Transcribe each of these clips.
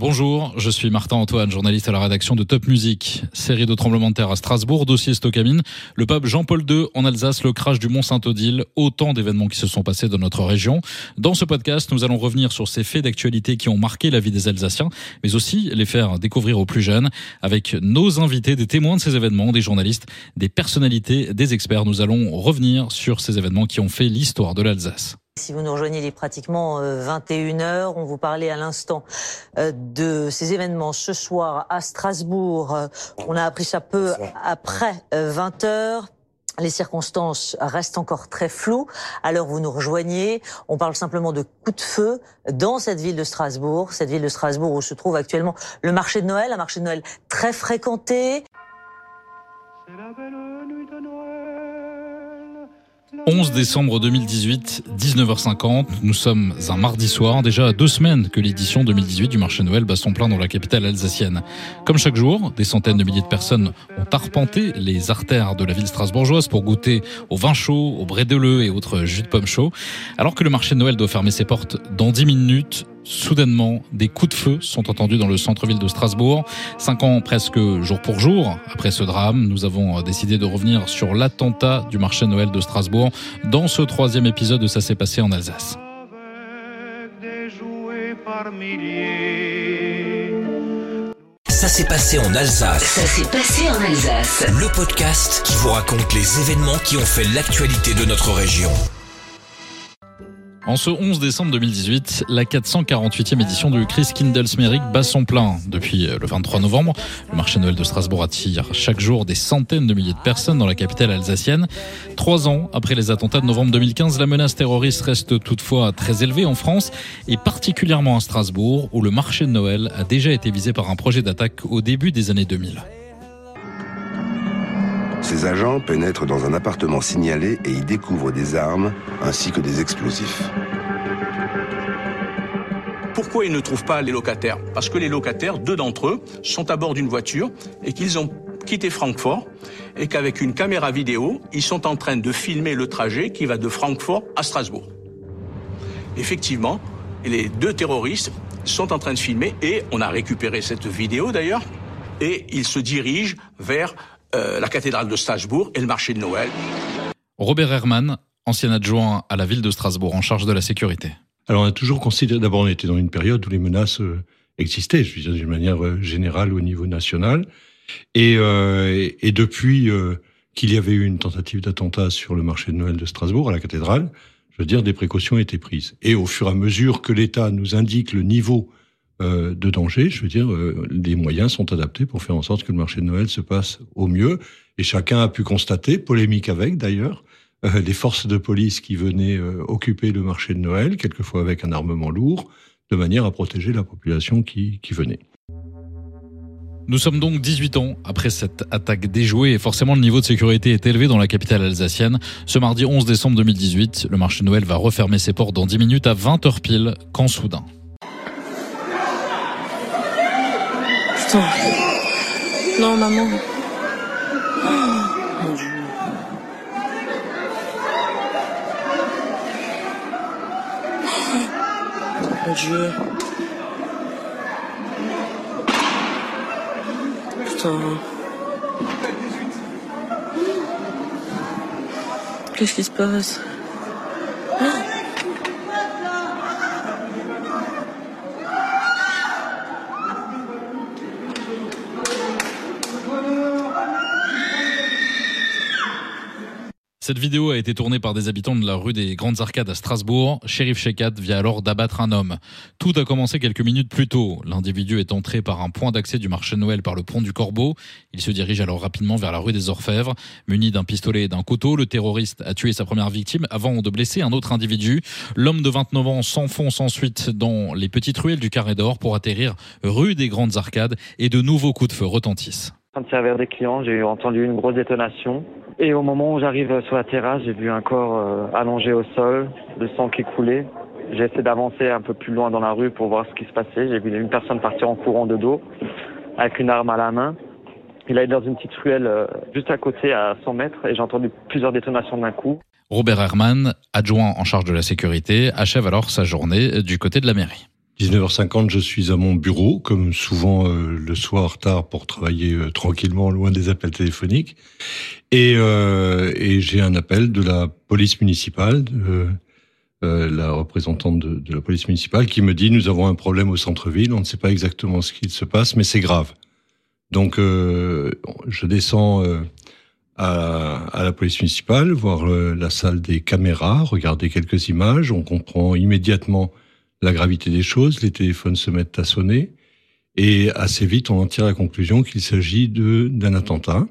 Bonjour, je suis Martin Antoine, journaliste à la rédaction de Top Music. Série de tremblements de terre à Strasbourg, dossier Stockamine, le pape Jean-Paul II en Alsace, le crash du Mont Saint-Odile, autant d'événements qui se sont passés dans notre région. Dans ce podcast, nous allons revenir sur ces faits d'actualité qui ont marqué la vie des Alsaciens, mais aussi les faire découvrir aux plus jeunes avec nos invités, des témoins de ces événements, des journalistes, des personnalités, des experts. Nous allons revenir sur ces événements qui ont fait l'histoire de l'Alsace. Si vous nous rejoignez, il est pratiquement 21h. Euh, On vous parlait à l'instant euh, de ces événements ce soir à Strasbourg. Euh, on a appris ça peu après 20h. Les circonstances restent encore très floues. Alors vous nous rejoignez. On parle simplement de coups de feu dans cette ville de Strasbourg, cette ville de Strasbourg où se trouve actuellement le marché de Noël, un marché de Noël très fréquenté. 11 décembre 2018, 19h50. Nous sommes un mardi soir, déjà deux semaines que l'édition 2018 du marché Noël bat son plein dans la capitale alsacienne. Comme chaque jour, des centaines de milliers de personnes ont arpenté les artères de la ville strasbourgeoise pour goûter au vin chaud, au brédeleux et autres jus de pommes chauds. Alors que le marché Noël doit fermer ses portes dans 10 minutes, Soudainement, des coups de feu sont entendus dans le centre-ville de Strasbourg. Cinq ans presque jour pour jour après ce drame, nous avons décidé de revenir sur l'attentat du marché Noël de Strasbourg dans ce troisième épisode de Ça s'est passé en Alsace. Ça s'est passé en Alsace. Ça s'est passé en Alsace. Le podcast qui vous raconte les événements qui ont fait l'actualité de notre région. En ce 11 décembre 2018, la 448e édition du Chris bat son plein. Depuis le 23 novembre, le marché Noël de Strasbourg attire chaque jour des centaines de milliers de personnes dans la capitale alsacienne. Trois ans après les attentats de novembre 2015, la menace terroriste reste toutefois très élevée en France et particulièrement à Strasbourg où le marché de Noël a déjà été visé par un projet d'attaque au début des années 2000. Ces agents pénètrent dans un appartement signalé et y découvrent des armes ainsi que des explosifs. Pourquoi ils ne trouvent pas les locataires? Parce que les locataires, deux d'entre eux, sont à bord d'une voiture et qu'ils ont quitté Francfort et qu'avec une caméra vidéo, ils sont en train de filmer le trajet qui va de Francfort à Strasbourg. Effectivement, les deux terroristes sont en train de filmer et on a récupéré cette vidéo d'ailleurs et ils se dirigent vers la cathédrale de Strasbourg et le marché de Noël. Robert Herman, ancien adjoint à la ville de Strasbourg en charge de la sécurité. Alors on a toujours considéré, d'abord on était dans une période où les menaces euh, existaient, je veux dire d'une manière euh, générale au niveau national, et, euh, et depuis qu'il y avait eu une tentative d'attentat sur le marché de Noël de Strasbourg à la cathédrale, je veux dire des précautions étaient prises. Et au fur et à mesure que l'État nous indique le niveau euh, de danger, je veux dire, euh, les moyens sont adaptés pour faire en sorte que le marché de Noël se passe au mieux. Et chacun a pu constater, polémique avec d'ailleurs, euh, les forces de police qui venaient occuper le marché de Noël, quelquefois avec un armement lourd, de manière à protéger la population qui, qui venait. Nous sommes donc 18 ans après cette attaque déjouée et forcément le niveau de sécurité est élevé dans la capitale alsacienne. Ce mardi 11 décembre 2018, le marché de Noël va refermer ses portes dans 10 minutes à 20h pile quand soudain. Non, maman. Mon Dieu. Putain. Qu'est-ce qui se passe? Cette vidéo a été tournée par des habitants de la rue des Grandes Arcades à Strasbourg. Shérif Shekat vient alors d'abattre un homme. Tout a commencé quelques minutes plus tôt. L'individu est entré par un point d'accès du marché Noël par le pont du Corbeau. Il se dirige alors rapidement vers la rue des Orfèvres. Muni d'un pistolet et d'un couteau, le terroriste a tué sa première victime avant de blesser un autre individu. L'homme de 29 ans s'enfonce ensuite dans les petites ruelles du Carré d'Or pour atterrir rue des Grandes Arcades et de nouveaux coups de feu retentissent. En servir des clients, j'ai entendu une grosse détonation. Et au moment où j'arrive sur la terrasse, j'ai vu un corps euh, allongé au sol, le sang qui coulait. J'ai essayé d'avancer un peu plus loin dans la rue pour voir ce qui se passait. J'ai vu une personne partir en courant de dos avec une arme à la main. Il est dans une petite ruelle euh, juste à côté, à 100 mètres, et j'ai entendu plusieurs détonations d'un coup. Robert Herman, adjoint en charge de la sécurité, achève alors sa journée du côté de la mairie. 19h50, je suis à mon bureau, comme souvent euh, le soir tard pour travailler euh, tranquillement, loin des appels téléphoniques. Et, euh, et j'ai un appel de la police municipale, la représentante de, de, la police municipale, qui me dit nous avons un problème au centre-ville, on ne sait pas exactement ce qu'il se passe, mais c'est grave. Donc je descends à, à, la police municipale, voir la salle des caméras, regarder quelques images, on comprend immédiatement la gravité des choses, les téléphones se mettent à sonner, et assez vite, on en tire la conclusion qu'il s'agit d'un attentat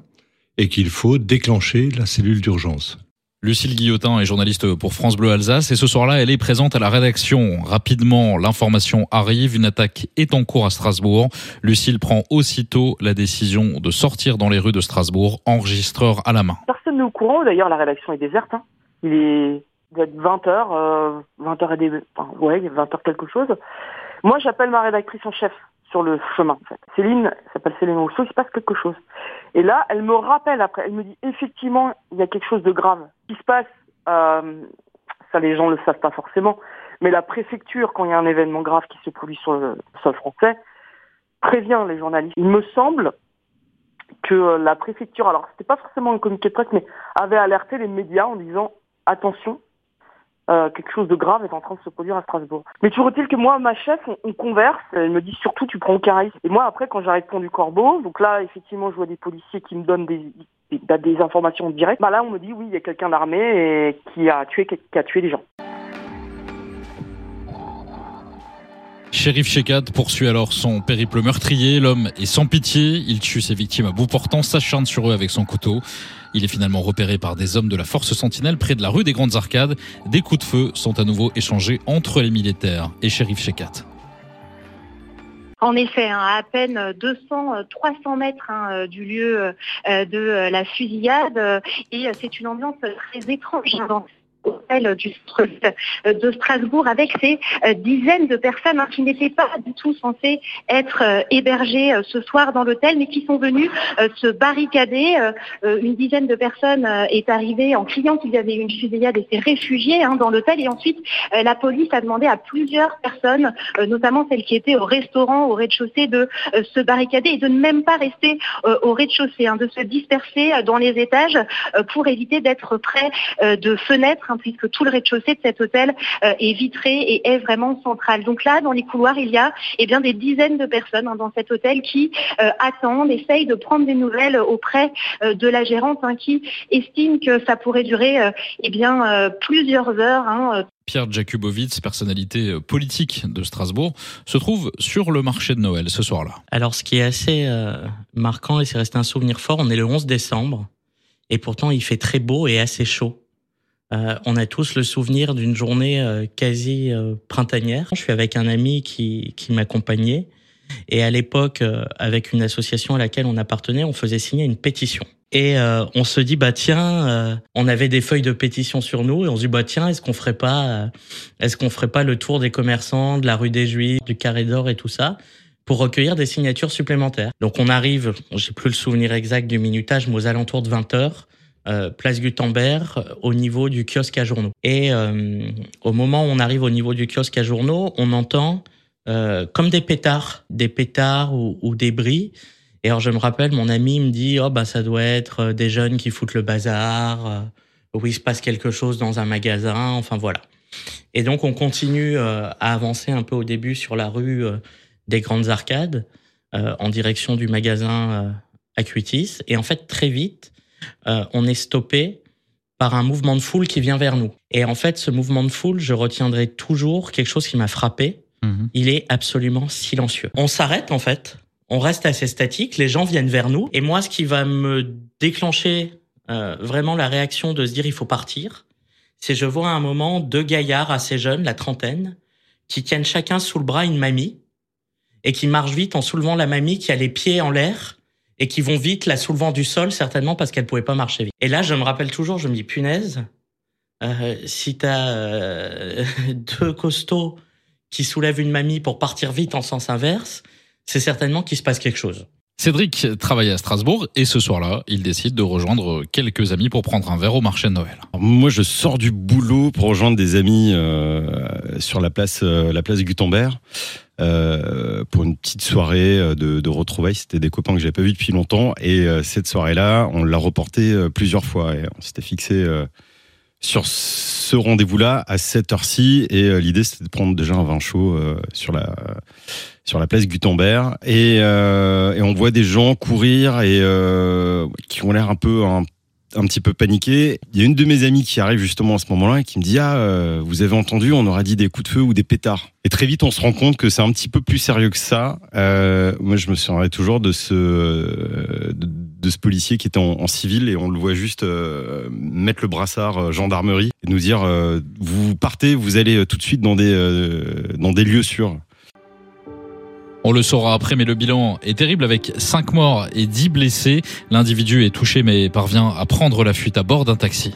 et qu'il faut déclencher la cellule d'urgence. Lucille Guillotin est journaliste pour France Bleu Alsace et ce soir-là, elle est présente à la rédaction. Rapidement, l'information arrive, une attaque est en cours à Strasbourg. Lucille prend aussitôt la décision de sortir dans les rues de Strasbourg, enregistreur à la main. Personne n'est au courant, d'ailleurs la rédaction est déserte. Hein. Il est doit être 20 heures, euh, 20 heures et des, enfin, ouais, 20 heures quelque chose. Moi, j'appelle ma rédactrice en chef sur le chemin, en fait. Céline, s'appelle Céline Rousseau, il se passe quelque chose. Et là, elle me rappelle après, elle me dit, effectivement, il y a quelque chose de grave qui se passe. Euh, ça, les gens le savent pas forcément. Mais la préfecture, quand il y a un événement grave qui se produit sur le sol français, prévient les journalistes. Il me semble que la préfecture, alors c'était pas forcément un communiqué de presse, mais avait alerté les médias en disant attention, euh, quelque chose de grave est en train de se produire à Strasbourg. Mais toujours est-il que moi, ma chef, on, converse, elle me dit surtout tu prends aucun risque. Et moi après, quand j'arrête pont du Corbeau, donc là effectivement je vois des policiers qui me donnent bah, des informations directes, bah là on me dit oui, il y a quelqu'un d'armé et qui a tué, qui a tué des gens. Shérif Shekat poursuit alors son périple meurtrier. L'homme est sans pitié. Il tue ses victimes à bout portant, s'acharne sur eux avec son couteau. Il est finalement repéré par des hommes de la force sentinelle près de la rue des Grandes Arcades. Des coups de feu sont à nouveau échangés entre les militaires et Shérif Shekat. En effet, hein, à peine 200, 300 mètres hein, du lieu euh, de la fusillade, et c'est une ambiance très étrange dans du de Strasbourg avec ces euh, dizaines de personnes hein, qui n'étaient pas du tout censées être euh, hébergées euh, ce soir dans l'hôtel, mais qui sont venues se barricader. Une dizaine de personnes est arrivée en criant qu'il y avait une fusillade et s'est réfugiée hein, dans l'hôtel. Et ensuite, la police a demandé à plusieurs personnes, notamment celles qui étaient au restaurant, au rez-de-chaussée, de se barricader et de ne même pas rester au rez-de-chaussée, hein, de se disperser dans les étages pour éviter d'être près de fenêtres puisque tout le rez-de-chaussée de cet hôtel euh, est vitré et est vraiment central. Donc là, dans les couloirs, il y a eh bien, des dizaines de personnes hein, dans cet hôtel qui euh, attendent, essayent de prendre des nouvelles auprès euh, de la gérante hein, qui estime que ça pourrait durer eh bien, plusieurs heures. Hein, Pierre Jakubowicz, personnalité politique de Strasbourg, se trouve sur le marché de Noël ce soir-là. Alors ce qui est assez marquant et c'est resté un souvenir fort, on est le 11 décembre et pourtant il fait très beau et assez chaud. Euh, on a tous le souvenir d'une journée euh, quasi euh, printanière. Je suis avec un ami qui, qui m'accompagnait. Et à l'époque, avec une association à laquelle on appartenait, on faisait signer une pétition. Et on se dit bah tiens, on avait des feuilles de pétition sur nous et on se dit bah tiens, est-ce qu'on ferait pas, est-ce qu'on ferait pas le tour des commerçants de la rue des Juifs, du Carré d'Or et tout ça pour recueillir des signatures supplémentaires. Donc on arrive, j'ai plus le souvenir exact du minutage, mais aux alentours de 20 heures. Euh, place Gutenberg euh, au niveau du kiosque à journaux. Et euh, au moment où on arrive au niveau du kiosque à journaux, on entend comme des pétards, des pétards ou, des bris. Et alors je me rappelle, mon ami me dit, oh bah ça doit être des jeunes qui foutent le bazar, où il se passe quelque chose dans un magasin, enfin voilà. Et donc on continue à avancer un peu au début sur la rue des Grandes Arcades, en direction du magasin Acuitis. Et en fait, très vite, euh, on est stoppé par un mouvement de foule qui vient vers nous. Et en fait, ce mouvement de foule, je retiendrai toujours quelque chose qui m'a frappé. Mhm. Il est absolument silencieux. On s'arrête en fait, on reste assez statique, les gens viennent vers nous. Et moi, ce qui va me déclencher euh, vraiment la réaction de se dire il faut partir, c'est je vois à un moment deux gaillards assez jeunes, la trentaine, qui tiennent chacun sous le bras une mamie et qui marchent vite en soulevant la mamie qui a les pieds en l'air et qui vont vite, la soulevant du sol, certainement parce qu'elle pouvait pas marcher vite. Et là, je me rappelle toujours, je me dis, punaise, euh, si t'as euh, deux costauds qui soulèvent une mamie pour partir vite en sens inverse, c'est certainement qu'il se passe quelque chose. Cédric travaille à Strasbourg et ce soir-là, il décide de rejoindre quelques amis pour prendre un verre au marché de Noël. moi, je sors du boulot pour rejoindre des amis euh, sur la place, euh, la place Gutenberg. Euh, pour une petite soirée euh, de, retrouvailles. C'était des copains que j'avais pas vus depuis longtemps. Et euh, cette soirée-là, on l'a reporté euh, plusieurs fois. Et on s'était fixé sur ce rendez-vous-là à cette heure-ci. Et l'idée, c'était de prendre déjà un vin chaud sur la sur la place Gutenberg. Et, on voit des gens courir et qui ont l'air un peu un petit peu paniqués. Il y a une de mes amies qui arrive justement à ce moment-là et qui me dit ah euh, vous avez entendu on aurait dit des coups de feu ou des pétards. Et très vite on se rend compte que c'est un petit peu plus sérieux que ça. Euh, moi je me souviendrai toujours de ce euh, policier qui était en, civil et on le voit juste mettre le brassard gendarmerie et nous dire vous partez vous allez tout de suite dans des lieux sûrs. On le saura après, mais le bilan est terrible avec 5 morts et 10 blessés. L'individu est touché mais parvient à prendre la fuite à bord d'un taxi.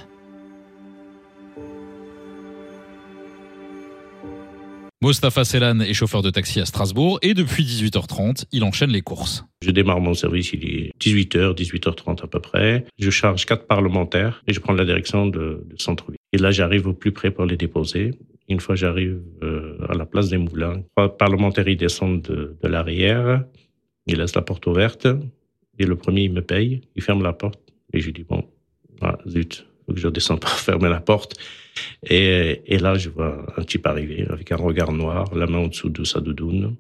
Mostafa Selan est chauffeur de taxi à Strasbourg et depuis 18h30, il enchaîne les courses. Je démarre mon service, il est 18h, 18h30 à peu près. Je charge quatre parlementaires et je prends la direction de, de centre-ville. Et là, j'arrive au plus près pour les déposer. Une fois j'arrive euh, à la place des Moulins, trois parlementaires ils descendent de, de l'arrière, ils laissent la porte ouverte et le premier il me paye, il ferme la porte et je dis bon, ah, zut, faut que je descende pour fermer la porte. Et, et là je vois un type arriver avec un regard noir, la main en dessous de sa doudoune,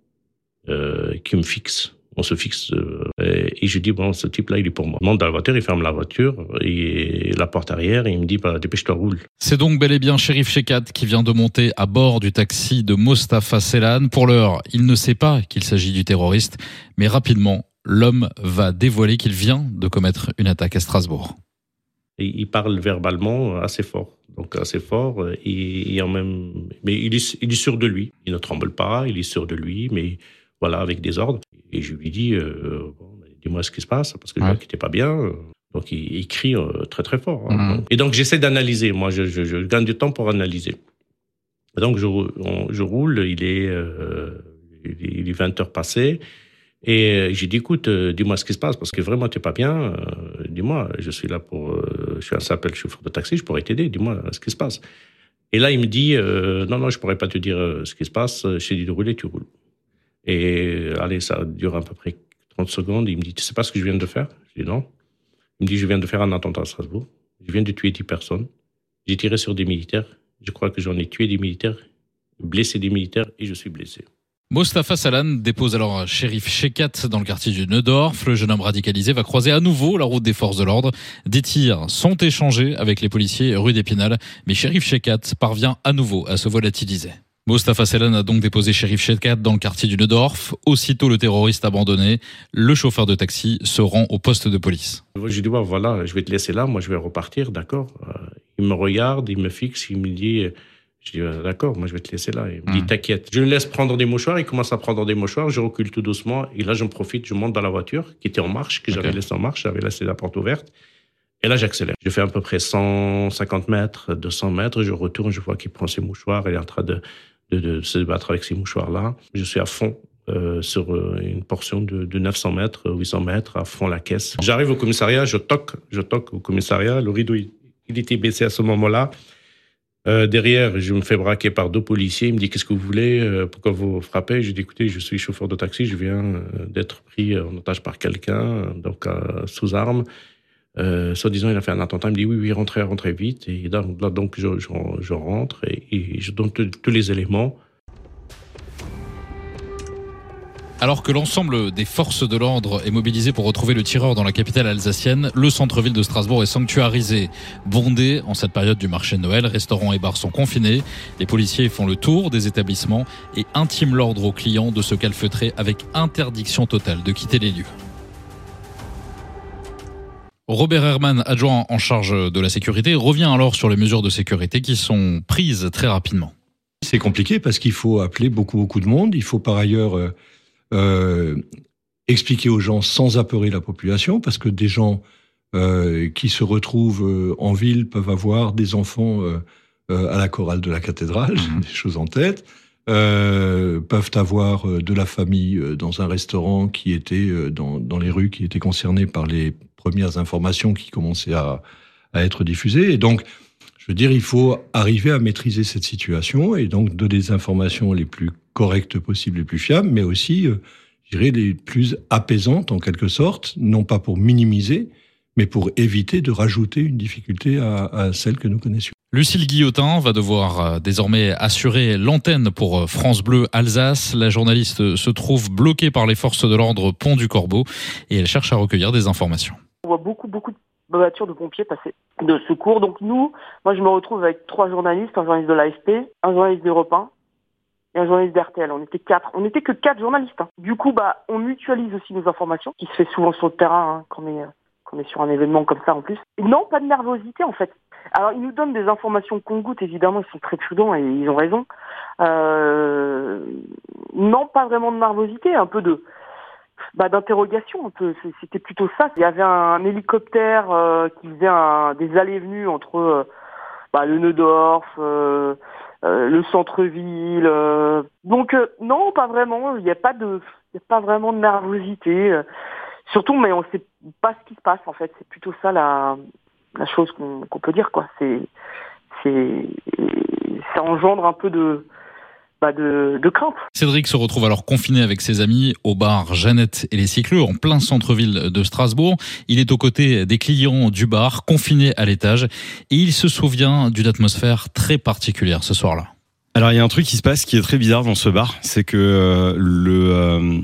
euh, qui me fixe on se fixe euh, et je dis bon ce type là il est pour moi. Je monte dans la voiture, il ferme la voiture et la porte arrière et il me dit bah dépêche-toi roule. C'est donc bel et bien Shérif Shekat qui vient de monter à bord du taxi de Mostafa Selan. Pour l'heure, il ne sait pas qu'il s'agit du terroriste, mais rapidement l'homme va dévoiler qu'il vient de commettre une attaque à Strasbourg. Et il parle verbalement assez fort, donc assez fort et, et en même mais il est, il est sûr de lui. Il ne tremble pas, il est sûr de lui, mais voilà, avec des ordres. Et je lui dis, euh, bon, dis-moi ce qui se passe, parce que ouais. je vois qu'il n'était pas bien. Donc il, il crie euh, très très fort. Hein. Mmh. Et donc j'essaie d'analyser. Moi, je, je, je, gagne du temps pour analyser. Et donc je, on, je roule, il est, euh, il est 20 heures passées. Et j'ai dit, écoute, euh, dis-moi ce qui se passe, parce que vraiment, tu n'es pas bien. Euh, dis-moi, je suis là pour... Euh, je suis un simple chauffeur de taxi, je pourrais t'aider. Dis-moi ce qui se passe. Et là, il me dit, non, non, je pourrais pas te dire ce qui se passe. Je t'ai dit de rouler, tu roules. Et allez, ça dure à peu près 30 secondes. Il me dit, tu sais pas ce que je viens de faire? Je dis non. Il me dit, je viens de faire un attentat à Strasbourg. Je viens de tuer 10 personnes. J'ai tiré sur des militaires. Je crois que j'en ai tué des militaires, blessé des militaires et je suis blessé. Mostafa Salan dépose alors shérif Shekat dans le quartier du Neudorf. Le jeune homme radicalisé va croiser à nouveau la route des forces de l'ordre. Des tirs sont échangés avec les policiers rue d'Épinal, mais shérif Shekat parvient à nouveau à se volatiliser. Mostafa Selan a donc déposé shérif Shekat dans le quartier du Neudorf. Aussitôt le terroriste abandonné, le chauffeur de taxi se rend au poste de police. Je dis, bon, voilà, je vais te laisser là, moi je vais repartir, d'accord. Il me regarde, il me fixe, il me dit, je dis, d'accord, moi je vais te laisser là. Il me dit, mmh. t'inquiète. Je le laisse prendre des mouchoirs, il commence à prendre des mouchoirs, je recule tout doucement, et là j'en profite, je monte dans la voiture qui était en marche, que j'avais okay. laissé en marche, j'avais laissé la porte ouverte. Et là, j'accélère. Je fais à peu près 150 mètres, 200 mètres, je retourne, je vois qu'il prend ses mouchoirs, il est en train de, de, se battre avec ces mouchoirs-là. Je suis à fond euh, sur une portion de, de, 900 mètres, 800 mètres, à fond la caisse. J'arrive au commissariat, je toque, je toque au commissariat. Le rideau, il, était baissé à ce moment-là. Euh, derrière, je me fais braquer par deux policiers. Il me dit qu'est-ce que vous voulez, euh, pourquoi vous frappez? Je dis écoutez, je suis chauffeur de taxi, je viens euh, d'être pris en otage par quelqu'un, donc sous arme. Euh, soi-disant, il a fait un attentat. Il me dit oui, oui, rentrez, rentrez vite. Et là, donc, je, je, je rentre et, et, je donne tous les éléments. Alors que l'ensemble des forces de l'ordre est mobilisé pour retrouver le tireur dans la capitale alsacienne, le centre-ville de Strasbourg est sanctuarisé, bondé en cette période du marché de Noël. Restaurants et bars sont confinés. Les policiers font le tour des établissements et intiment l'ordre aux clients de se calfeutrer avec interdiction totale de quitter les lieux. Robert Herman, adjoint en charge de la sécurité, revient alors sur les mesures de sécurité qui sont prises très rapidement. C'est compliqué parce qu'il faut appeler beaucoup, beaucoup de monde. Il faut par ailleurs euh, euh, expliquer aux gens sans apeurer la population parce que des gens euh, qui se retrouvent en ville peuvent avoir des enfants à la chorale de la cathédrale, mmh. des choses en tête. euh, peuvent avoir de la famille dans un restaurant qui était dans, dans les rues, qui était concerné par les premières informations qui commençaient à, être diffusées. Et donc, je veux dire, il faut arriver à maîtriser cette situation et donc donner des informations les plus correctes possibles, les plus fiables, mais aussi, euh, je dirais, les plus apaisantes en quelque sorte, non pas pour minimiser, mais pour éviter de rajouter une difficulté à, à celle que nous connaissions. Lucille Guillotin va devoir euh, désormais assurer l'antenne pour euh, France Bleu Alsace. La journaliste se trouve bloquée par les forces de l'ordre Pont du Corbeau et elle cherche à recueillir des informations. On voit beaucoup, beaucoup de voitures de pompiers passer, de secours. Donc nous, moi je me retrouve avec trois journalistes, un journaliste de l'AFP, un journaliste d'Europe 1 et un journaliste d'RTL. On était quatre. On n'était que quatre journalistes. hein. Du coup, bah, on mutualise aussi nos informations, qui se fait souvent sur le terrain hein, quand on est, sur un événement comme ça en plus. Et non, pas de nervosité en fait. Alors ils nous donnent des informations qu'on goûte, évidemment, ils sont très prudents et ils ont raison. Euh, non, pas vraiment de nervosité, un peu de bah, d'interrogation un peu. C'était plutôt ça. Il y avait un, hélicoptère euh, qui faisait un, des allées-venues entre euh, bah, le Neudorf, euh, euh, le centre-ville. euh. Donc non, pas vraiment. Il n'y a pas de, y a pas vraiment de nervosité. Surtout, mais on sait pas ce qui se passe en fait. C'est plutôt ça la, la chose qu'on qu'on peut dire quoi. C'est, c'est, ça engendre un peu de, bah, de, de crainte. Cédric se retrouve alors confiné avec ses amis au bar Jeannette et les Cycleux en plein centre-ville de Strasbourg. Il est aux côtés des clients du bar, confiné à l'étage, et il se souvient d'une atmosphère très particulière ce soir-là. Alors il y a un truc qui se passe qui est très bizarre dans ce bar, c'est que euh, le euh,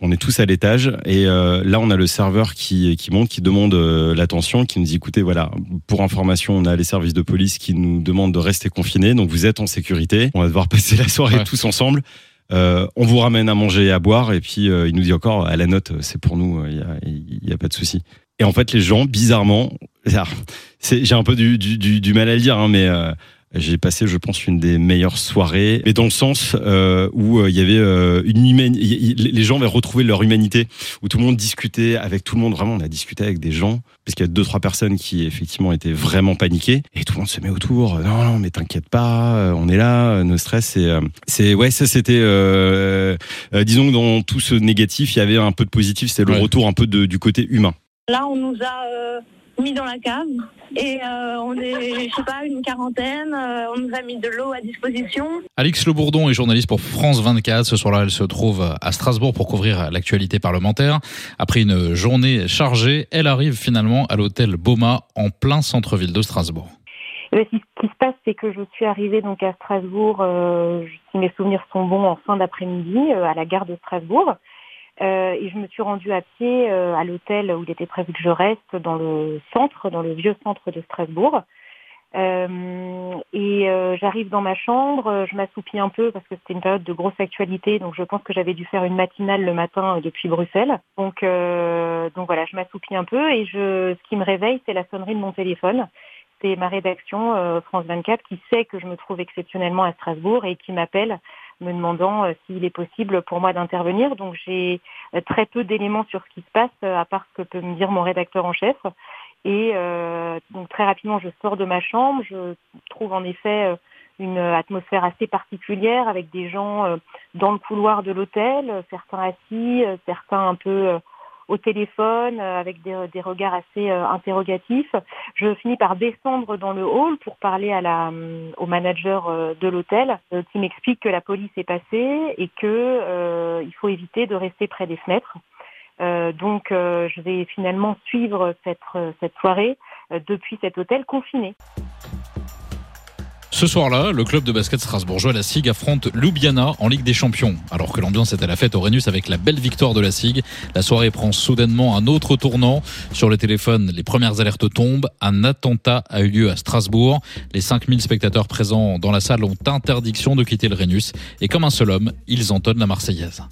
on est tous à l'étage et euh, là on a le serveur qui qui monte, qui demande euh, l'attention, qui nous dit écoutez voilà pour information on a les services de police qui nous demandent de rester confinés, donc vous êtes en sécurité, on va devoir passer la soirée Ouais. tous ensemble. Euh, on vous ramène à manger et à boire et puis il nous dit encore à la note c'est pour nous, il y a, pas de souci. Et en fait les gens bizarrement, j'ai un peu du, du, du, du mal à le dire hein, mais j'ai passé, je pense, une des meilleures soirées, mais dans le sens euh, où euh, il y avait euh, une humaine, y- y- les gens avaient retrouvé leur humanité, où tout le monde discutait avec tout le monde. Vraiment, on a discuté avec des gens, parce qu'il y a deux trois personnes qui effectivement étaient vraiment paniquées, et tout le monde se met autour. Non, non, mais t'inquiète pas, euh, on est là, euh, no stress. C'est, euh, c'est, ouais, ça c'était, euh, euh, disons que dans tout ce négatif, il y avait un peu de positif. C'était le Ouais. retour un peu de, du côté humain. Là, on nous a euh, mis dans la cave et euh, on est, je sais pas, une quarantaine. euh, on nous a mis de l'eau à disposition. Alix Le Bourdon est journaliste pour France 24. Ce soir-là, elle se trouve à Strasbourg pour couvrir l'actualité parlementaire. Après une journée chargée, elle arrive finalement à l'hôtel Boma en plein centre-ville de Strasbourg. Bien, ce qui se passe, c'est que je suis arrivée donc à Strasbourg, euh, si mes souvenirs sont bons, en fin d'après-midi, euh, à la gare de Strasbourg. Euh, et je me suis rendue à pied euh, à l'hôtel où il était prévu que je reste, dans le centre, dans le vieux centre de Strasbourg. Euh, et euh, j'arrive dans ma chambre, euh, je m'assoupis un peu parce que c'était une période de grosse actualité, donc je pense que j'avais dû faire une matinale le matin depuis Bruxelles. Donc, donc voilà, je m'assoupis un peu et je, ce qui me réveille, c'est la sonnerie de mon téléphone. C'est ma rédaction France 24 qui sait que je me trouve exceptionnellement à Strasbourg et qui m'appelle me demandant euh, s'il est possible pour moi d'intervenir. Donc j'ai euh, très peu d'éléments sur ce qui se passe, euh, à part ce que peut me dire mon rédacteur en chef. Et donc très rapidement, je sors de ma chambre. Je trouve en effet une atmosphère assez particulière avec des gens dans le couloir de l'hôtel, certains assis, certains un peu au téléphone, euh, avec des, des regards assez euh, interrogatifs. Je finis par descendre dans le hall pour parler à la, hum, au manager euh, de l'hôtel euh, qui m'explique que la police est passée et que euh, il faut éviter de rester près des fenêtres. Euh, donc, euh, je vais finalement suivre cette, euh, cette soirée euh, depuis cet hôtel confiné. Ce soir-là, le club de basket strasbourgeois, la SIG, affronte Ljubljana en Ligue des Champions. Alors que l'ambiance est à la fête au Rhenus avec la belle victoire de la SIG, la soirée prend soudainement un autre tournant. Sur le téléphone, les premières alertes tombent. Un attentat a eu lieu à Strasbourg. Les 5000 spectateurs présents dans la salle ont interdiction de quitter le Rhenus. Et comme un seul homme, ils entonnent la Marseillaise.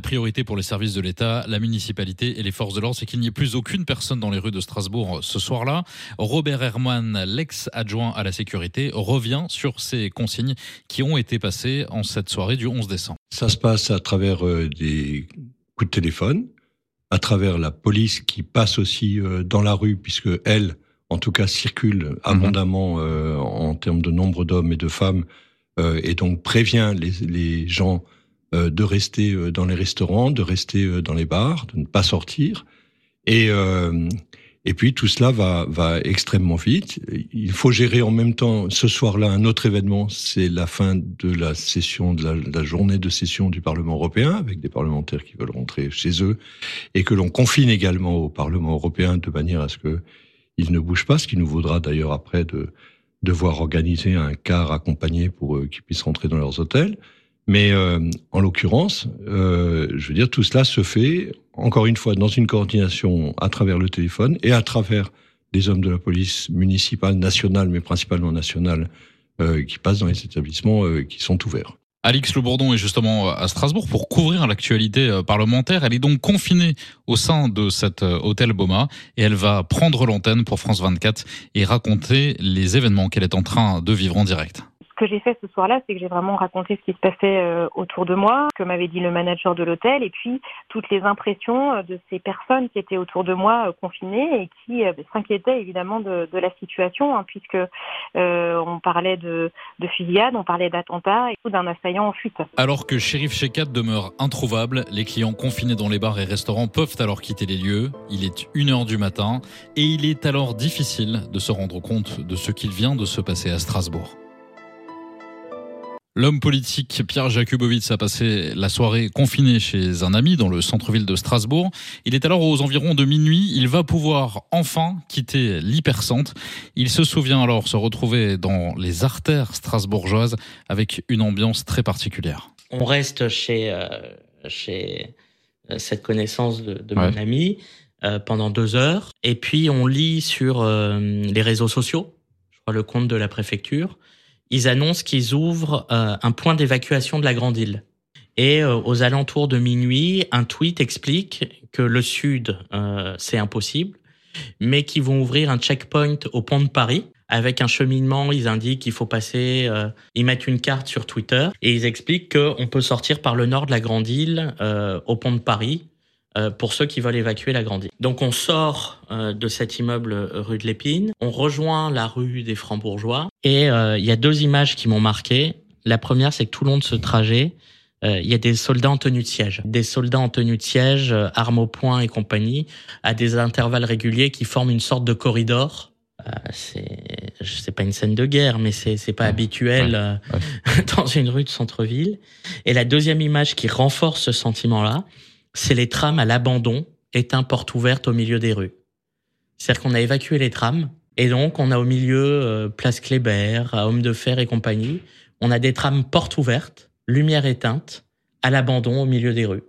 La priorité pour les services de l'État, la municipalité et les forces de l'ordre, c'est qu'il n'y ait plus aucune personne dans les rues de Strasbourg ce soir-là. Robert Herman, l'ex-adjoint à la sécurité, revient sur ces consignes qui ont été passées en cette soirée du 11 décembre. Ça se passe à travers euh, des coups de téléphone, à travers la police qui passe aussi euh, dans la rue, puisque elle, en tout cas, circule abondamment euh, en termes de nombre d'hommes et de femmes, et donc prévient les, les gens euh, de rester euh, dans les restaurants, de rester euh, dans les bars, de ne pas sortir. Et, et puis tout cela va, va extrêmement vite. Il faut gérer en même temps ce soir-là un autre événement, c'est la fin de la session, de la, journée de session du Parlement européen, avec des parlementaires qui veulent rentrer chez eux, et que l'on confine également au Parlement européen de manière à ce que il ne bouge pas, ce qui nous vaudra d'ailleurs après de devoir organiser un car accompagné pour qu'ils puissent rentrer dans leurs hôtels. Mais euh, en l'occurrence, euh, je veux dire, tout cela se fait, encore une fois, dans une coordination à travers le téléphone et à travers des hommes de la police municipale, nationale, mais principalement nationale, euh, qui passent dans les établissements qui sont ouverts. Alix Le Bourdon est justement à Strasbourg pour couvrir l'actualité parlementaire. Elle est donc confinée au sein de cet hôtel Boma et elle va prendre l'antenne pour France 24 et raconter les événements qu'elle est en train de vivre en direct que j'ai fait ce soir-là, c'est que j'ai vraiment raconté ce qui se passait euh, autour de moi, que m'avait dit le manager de l'hôtel, et puis toutes les impressions euh, de ces personnes qui étaient autour de moi euh, confinées et qui s'inquiétaient évidemment de, la situation, hein, puisque on parlait de, de fusillade, on parlait d'attentats et d'un assaillant en fuite. Alors que Shérif Shekat demeure introuvable, les clients confinés dans les bars et restaurants peuvent alors quitter les lieux. Il est une heure du matin et il est alors difficile de se rendre compte de ce qu'il vient de se passer à Strasbourg. L'homme politique Pierre Jakubowicz a passé la soirée confiné chez un ami dans le centre-ville de Strasbourg. Il est alors aux environs de minuit. Il va pouvoir enfin quitter l'hypercentre. Il se souvient alors se retrouver dans les artères strasbourgeoises avec une ambiance très particulière. On reste chez, euh, chez euh, cette connaissance de, de ouais. mon ami euh, pendant deux heures. Et puis on lit sur euh, les réseaux sociaux, je crois le compte de la préfecture, ils annoncent qu'ils ouvrent euh, un point d'évacuation de la Grande Île. Et euh, aux alentours de minuit, un tweet explique que le sud, euh, c'est impossible, mais qu'ils vont ouvrir un checkpoint au pont de Paris. Avec un cheminement, ils indiquent qu'il faut passer, ils mettent une carte sur Twitter et ils expliquent qu'on peut sortir par le nord de la Grande Île au pont de Paris pour ceux qui veulent évacuer la Grande Île. Donc on sort euh, de cet immeuble rue de l'Épine, on rejoint la rue des Francs-Bourgeois et euh, il y a deux images qui m'ont marqué. La première, c'est que tout le long de ce trajet, il y a des soldats en tenue de siège, des soldats en tenue de siège, armes au poing et compagnie, à des intervalles réguliers qui forment une sorte de corridor. c'est, c'est pas une scène de guerre, mais c'est c'est pas habituel ouais, ouais. dans une rue de centre-ville. Et la deuxième image qui renforce ce sentiment-là, c'est les trams à l'abandon éteints porte ouverte au milieu des rues. C'est-à-dire qu'on a évacué les trams et donc on a au milieu euh, Place Kléber, à Homme de Fer et compagnie, on a des trams porte ouverte, lumière éteinte, à l'abandon au milieu des rues.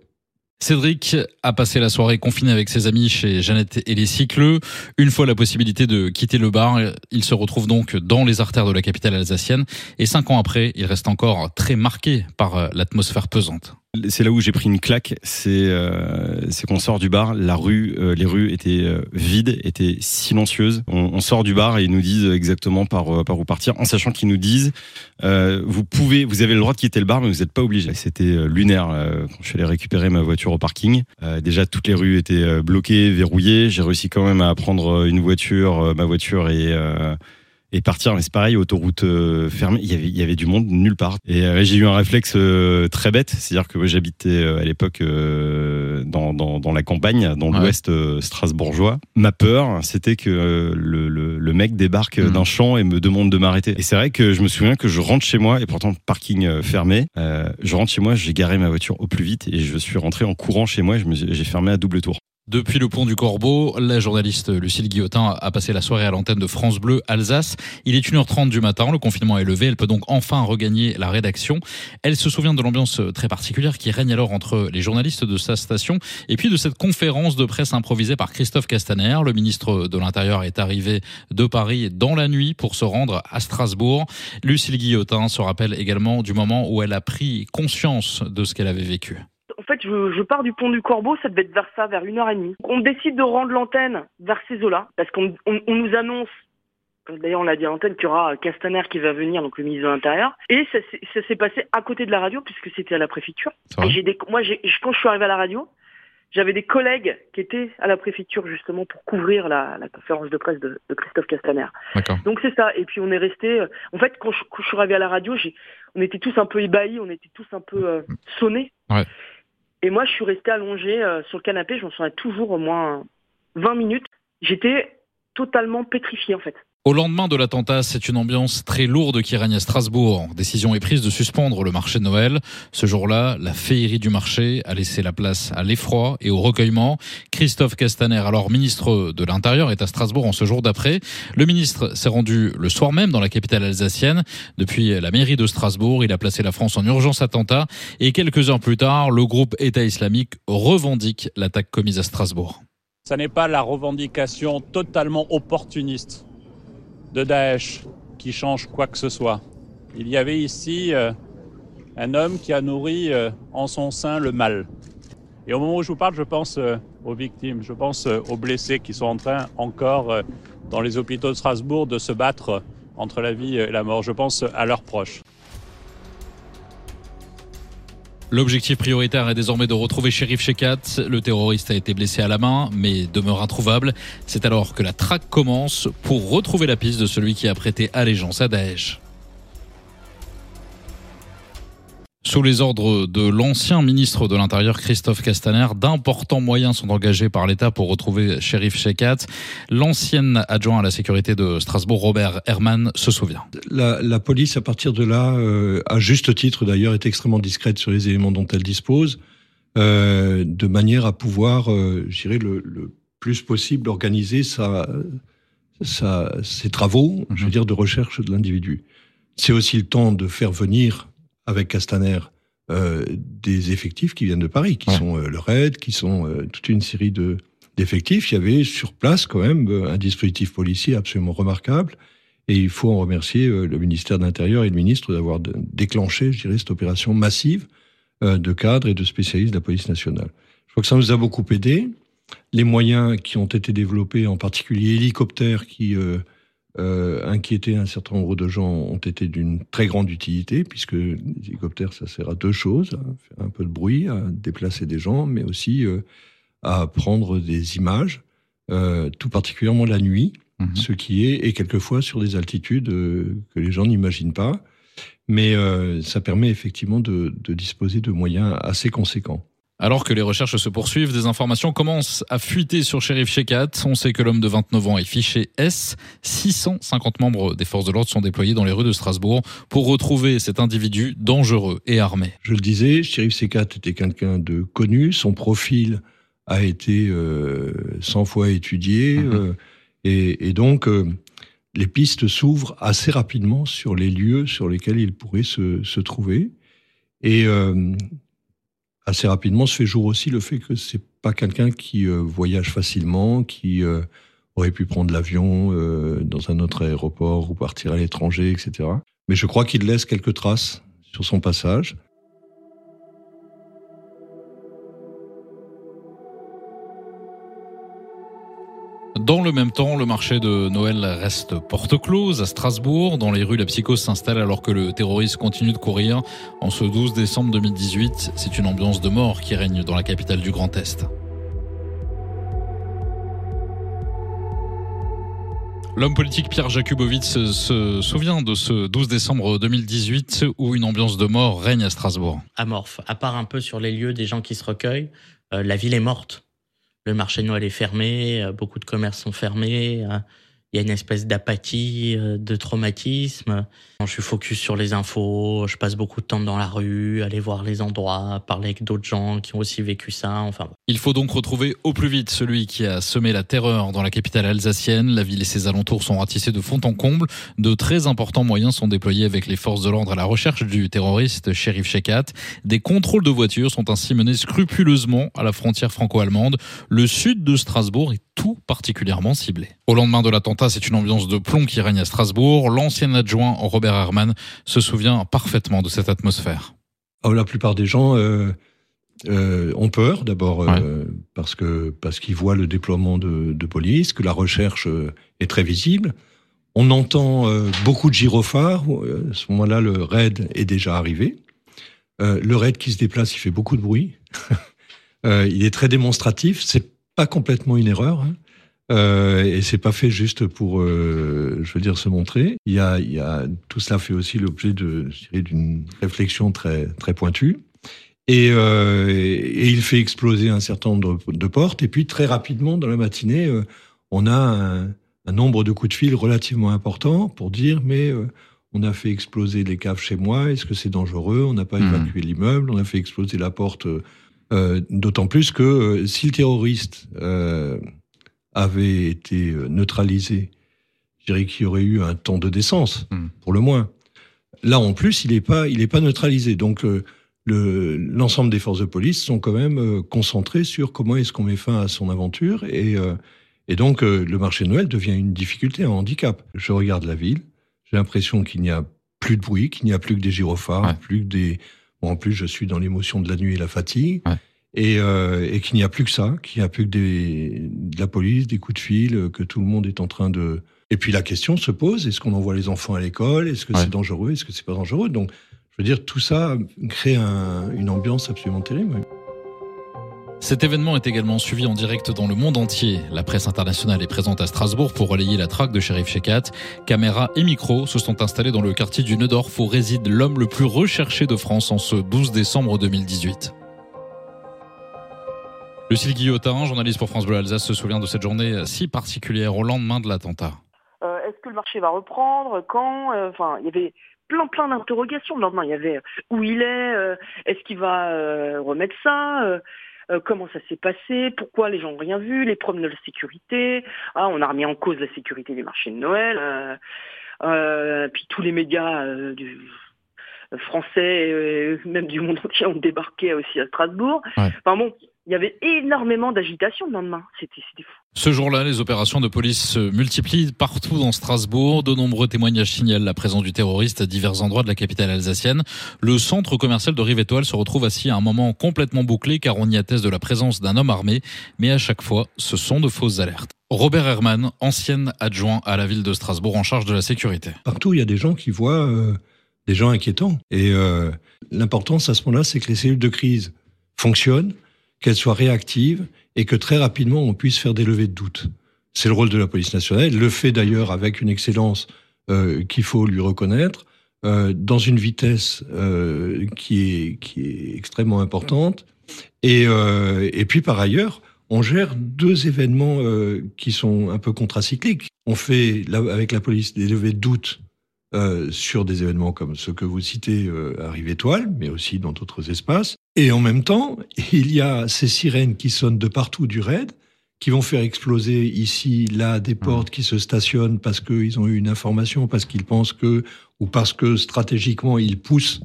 Cédric a passé la soirée confiné avec ses amis chez Jeannette et les Cycleux. Une fois la possibilité de quitter le bar, il se retrouve donc dans les artères de la capitale alsacienne. Et cinq ans après, il reste encore très marqué par euh, l'atmosphère pesante. C'est là où j'ai pris une claque, c'est euh, qu'on sort du bar, la rue, euh, les rues étaient euh, vides, étaient silencieuses. On, sort du bar et ils nous disent exactement par euh, par où partir, en sachant qu'ils nous disent vous pouvez, vous avez le droit de quitter le bar, mais vous n'êtes pas obligé. C'était lunaire quand je suis allé récupérer ma voiture au parking. déjà toutes les rues étaient bloquées, verrouillées. J'ai réussi quand même à prendre une voiture, ma voiture et et partir. Mais c'est pareil, autoroute euh, fermée, il y avait, il y avait du monde nulle part. Et euh, j'ai eu un réflexe euh, très bête, c'est-à-dire que j'habitais à l'époque euh, dans, dans, dans, la campagne, dans l'ouest strasbourgeois. Ma peur, c'était que le, le, le, mec débarque mmh. d'un champ et me demande de m'arrêter. Et c'est vrai que je me souviens que je rentre chez moi, et pourtant parking fermé, je rentre chez moi, j'ai garé ma voiture au plus vite et je suis rentré en courant chez moi, j'ai fermé à double tour. Depuis le pont du Corbeau, la journaliste Lucille Guillotin a passé la soirée à l'antenne de France Bleu Alsace. Il est 1h30 du matin, le confinement est levé, elle peut donc enfin regagner la rédaction. Elle se souvient de l'ambiance très particulière qui règne alors entre les journalistes de sa station et puis de cette conférence de presse improvisée par Christophe Castaner. Le ministre de l'Intérieur est arrivé de Paris dans la nuit pour se rendre à Strasbourg. Lucille Guillotin se rappelle également du moment où elle a pris conscience de ce qu'elle avait vécu En fait, je, je pars du pont du Corbeau, ça devait être vers ça, vers une heure et demie. On décide de rendre l'antenne vers ces eaux-là, parce qu'on on, on nous annonce D'ailleurs, on l'a dit à l'antenne qu'il y aura Castaner qui va venir, donc le ministre de l'Intérieur. Et ça, s'est- ça s'est passé à côté de la radio, puisque c'était à la préfecture. Et j'ai des, moi, j'ai, quand je suis arrivé à la radio, j'avais des collègues qui étaient à la préfecture justement pour couvrir la, la conférence de presse de, de Christophe Castaner. Donc c'est ça. Et puis on est resté. euh, En fait, quand je, quand je suis arrivé à la radio, j'ai, on était tous un peu ébahis, on était tous un peu euh, sonnés. Ouais. Et moi, je suis resté allongé euh, sur le canapé. Je m'en toujours au moins 20 minutes. J'étais totalement pétrifié en fait. Au lendemain de l'attentat, c'est une ambiance très lourde qui règne à Strasbourg. Décision est prise de suspendre le marché de Noël. Ce jour-là, la féerie du marché a laissé la place à l'effroi et au recueillement. Christophe Castaner, alors ministre de l'Intérieur, est à Strasbourg en ce jour d'après. Le ministre s'est rendu le soir même dans la capitale alsacienne. Depuis la mairie de Strasbourg, il a placé la France en urgence attentat. Et quelques heures plus tard, le groupe État islamique revendique l'attaque commise à Strasbourg. Ça n'est pas la revendication totalement opportuniste de Daesh qui change quoi que ce soit. Il y avait ici euh, un homme qui a nourri euh, en son sein le mal. Et au moment où je vous parle, je pense euh, aux victimes, je pense aux blessés qui sont en train encore dans les hôpitaux de Strasbourg de se battre entre la vie et la mort. Je pense à leurs proches. L'objectif prioritaire est désormais de retrouver Shérif Shekat. Le terroriste a été blessé à la main, mais demeure introuvable. C'est alors que la traque commence pour retrouver la piste de celui qui a prêté allégeance à Daesh. Sous les ordres de l'ancien ministre de l'Intérieur Christophe Castaner, d'importants moyens sont engagés par l'État pour retrouver Shérif Shekat. L'ancien adjoint à la sécurité de Strasbourg, Robert Herman, se souvient. La, la police, à partir de là, euh, à juste titre d'ailleurs, est extrêmement discrète sur les éléments dont elle dispose, euh, de manière à pouvoir, euh, je dirais, le, le plus possible organiser sa, sa, ses travaux, je veux dire, de recherche de l'individu. C'est aussi le temps de faire venir avec Castaner euh, des effectifs qui viennent de Paris, qui sont euh, le RAID, qui sont euh, toute une série de d'effectifs. Il y avait sur place quand même euh, un dispositif policier absolument remarquable. Et il faut en remercier euh, le ministère de l'Intérieur et le ministre d'avoir déclenché, je dirais, cette opération massive euh, de cadres et de spécialistes de la police nationale. Je crois que ça nous a beaucoup aidé. Les moyens qui ont été développés, en particulier hélicoptères qui euh, inquiétaient un certain nombre de gens, ont été d'une très grande utilité, puisque les hélicoptères, ça sert à deux choses, à faire un peu de bruit, à déplacer des gens, mais aussi euh, à prendre des images, euh, tout particulièrement la nuit, ce qui est, et quelquefois sur des altitudes que les gens n'imaginent pas. Mais ça permet effectivement de, de disposer de moyens assez conséquents. Alors que les recherches se poursuivent, des informations commencent à fuiter sur Shérif Shekat. On sait que l'homme de 29 ans est fiché S. 650 membres des forces de l'ordre sont déployés dans les rues de Strasbourg pour retrouver cet individu dangereux et armé. Je le disais, Shérif Sekat était quelqu'un de connu. Son profil a été euh, 100 fois étudié. euh, et, et donc, euh, les pistes s'ouvrent assez rapidement sur les lieux sur lesquels il pourrait se, se trouver. Et euh, assez rapidement se fait jour aussi le fait que c'est pas quelqu'un qui euh, voyage facilement, qui euh, aurait pu prendre l'avion euh, dans un autre aéroport ou partir à l'étranger, etc. Mais je crois qu'il laisse quelques traces sur son passage. Dans le même temps, le marché de Noël reste porte close à Strasbourg. Dans les rues, la psychose s'installe alors que le terroriste continue de courir. En ce 12 décembre 2018, c'est une ambiance de mort qui règne dans la capitale du Grand Est. L'homme politique Pierre Jakubowicz se, souvient de ce 12 décembre 2018 où une ambiance de mort règne à Strasbourg. amorphe. À part un peu sur les lieux des gens qui se recueillent, euh, la ville est morte. Le marché de Noël est fermé, euh, beaucoup de commerces sont fermés. euh, Il y a une espèce d'apathie, euh, de traumatisme. Je suis focus sur les infos, je passe beaucoup de temps dans la rue, aller voir les endroits, parler avec d'autres gens qui ont aussi vécu ça. Enfin, Il faut donc retrouver au plus vite celui qui a semé la terreur dans la capitale alsacienne. La ville et ses alentours sont ratissés de fond en comble. De très importants moyens sont déployés avec les forces de l'ordre à la recherche du terroriste Shérif Shekat. Des contrôles de voitures sont ainsi menés scrupuleusement à la frontière franco-allemande. Le sud de Strasbourg est tout particulièrement ciblé. Au lendemain de l'attentat, c'est une ambiance de plomb qui règne à Strasbourg. L'ancien adjoint Robert Herman se souvient parfaitement de cette atmosphère. Alors, la plupart des gens euh, euh, ont peur d'abord euh, parce que parce qu'ils voient le déploiement de, de, police, que la recherche est très visible. On entend beaucoup de gyrophares. À ce moment-là, le raid est déjà arrivé. le raid qui se déplace, il fait beaucoup de bruit. il est très démonstratif. C'est pas complètement une erreur. Hein. Euh, et c'est pas fait juste pour, euh, je veux dire, se montrer. Il y a, il y a tout cela fait aussi l'objet de, d'une réflexion très très pointue. Et, euh, et, il fait exploser un certain nombre de, de, portes. Et puis très rapidement dans la matinée, euh, on a un, un, nombre de coups de fil relativement important pour dire mais on a fait exploser les caves chez moi. Est-ce que c'est dangereux? On n'a pas mmh. évacué l'immeuble. On a fait exploser la porte. D'autant plus que si le terroriste avait été euh, neutralisé, je dirais qu'il y aurait eu un ton de décence, mmh. pour le moins. Là, en plus, il n'est pas, il est pas neutralisé. Donc, euh, l'ensemble des forces de police sont quand même euh, concentrées sur comment est-ce qu'on met fin à son aventure. Et, euh, et donc, le marché de Noël devient une difficulté, un handicap. Je regarde la ville, j'ai l'impression qu'il n'y a plus de bruit, qu'il n'y a plus que des gyrophares, ouais. plus que des... Bon, en plus, je suis dans l'émotion de la nuit et la fatigue. Ouais et, euh, et qu'il n'y a plus que ça, qu'il n'y a plus que des, de la police, des coups de fil, que tout le monde est en train de... Et puis la question se pose, est-ce qu'on envoie les enfants à l'école Est-ce que ouais. c'est dangereux Est-ce que c'est pas dangereux? Donc, je veux dire, tout ça crée un, une ambiance absolument terrible. Cet événement est également suivi en direct dans le monde entier. La presse internationale est présente à Strasbourg pour relayer la traque de Sheriff Shekat. Caméras et micros se sont installés dans le quartier du Neudorf où réside l'homme le plus recherché de France en ce 12 décembre 2018. Lucille Guillotin, journaliste pour France Bleu Alsace, se souvient de cette journée si particulière au lendemain de l'attentat. Euh, Est-ce que le marché va reprendre? Quand? Enfin, il y avait plein plein d'interrogations le lendemain. Il y avait où il est euh, Est-ce qu'il va euh, remettre ça? Euh, Comment ça s'est passé? Pourquoi les gens n'ont rien vu? Les problèmes de la sécurité? Ah, On a remis en cause la sécurité du marché de Noël. puis tous les médias du français, même du monde entier, ont débarqué aussi à Strasbourg. Ouais. Enfin bon, il y avait énormément d'agitation le lendemain. C'était fou. Ce jour-là, les opérations de police se multiplient partout dans Strasbourg. De nombreux témoignages signalent la présence du terroriste à divers endroits de la capitale alsacienne. Le centre commercial de Rive-Étoile se retrouve assis à un moment complètement bouclé car on y atteste de la présence d'un homme armé. Mais à chaque fois, ce sont de fausses alertes. Robert Herman, ancien adjoint à la ville de Strasbourg en charge de la sécurité. Partout, il y a des gens qui voient euh, des gens inquiétants. Et euh, l'importance à ce moment-là, c'est que les cellules de crise fonctionnent qu'elle soit réactive et que très rapidement on puisse faire des levées de doute. C'est le rôle de la police nationale. Le fait d'ailleurs avec une excellence euh, qu'il faut lui reconnaître, euh, dans une vitesse euh, qui, est, qui est extrêmement importante. Et, et puis par ailleurs, on gère deux événements qui sont un peu contracycliques. On fait avec la police des levées de doute euh, sur des événements comme ceux que vous citez euh, à Rive-Étoile, mais aussi dans d'autres espaces. Et en même temps, il y a ces sirènes qui sonnent de partout du raid, qui vont faire exploser ici, là, des portes qui se stationnent parce qu'ils ont eu une information, parce qu'ils pensent que, ou parce que stratégiquement, ils poussent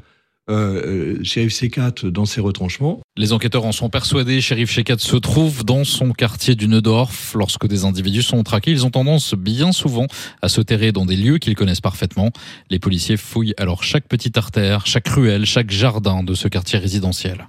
euh, Shérif Sekat dans ses retranchements. Les enquêteurs en sont persuadés. Shérif Sekat se trouve dans son quartier du Neudorf. Lorsque des individus sont traqués, ils ont tendance bien souvent à se terrer dans des lieux qu'ils connaissent parfaitement. Les policiers fouillent alors chaque petite artère, chaque ruelle, chaque jardin de ce quartier résidentiel.